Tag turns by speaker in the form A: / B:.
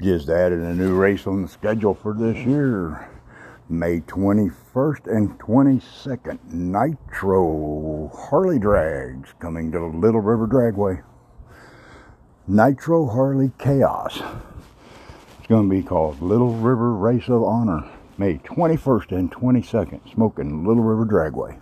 A: Just added a new race on the schedule for this year. May 21st and 22nd. Nitro Harley Drags coming to Little River Dragway. Nitro Harley Chaos. It's going to be called Little River Race of Honor. May 21st and 22nd. Smoking Little River Dragway.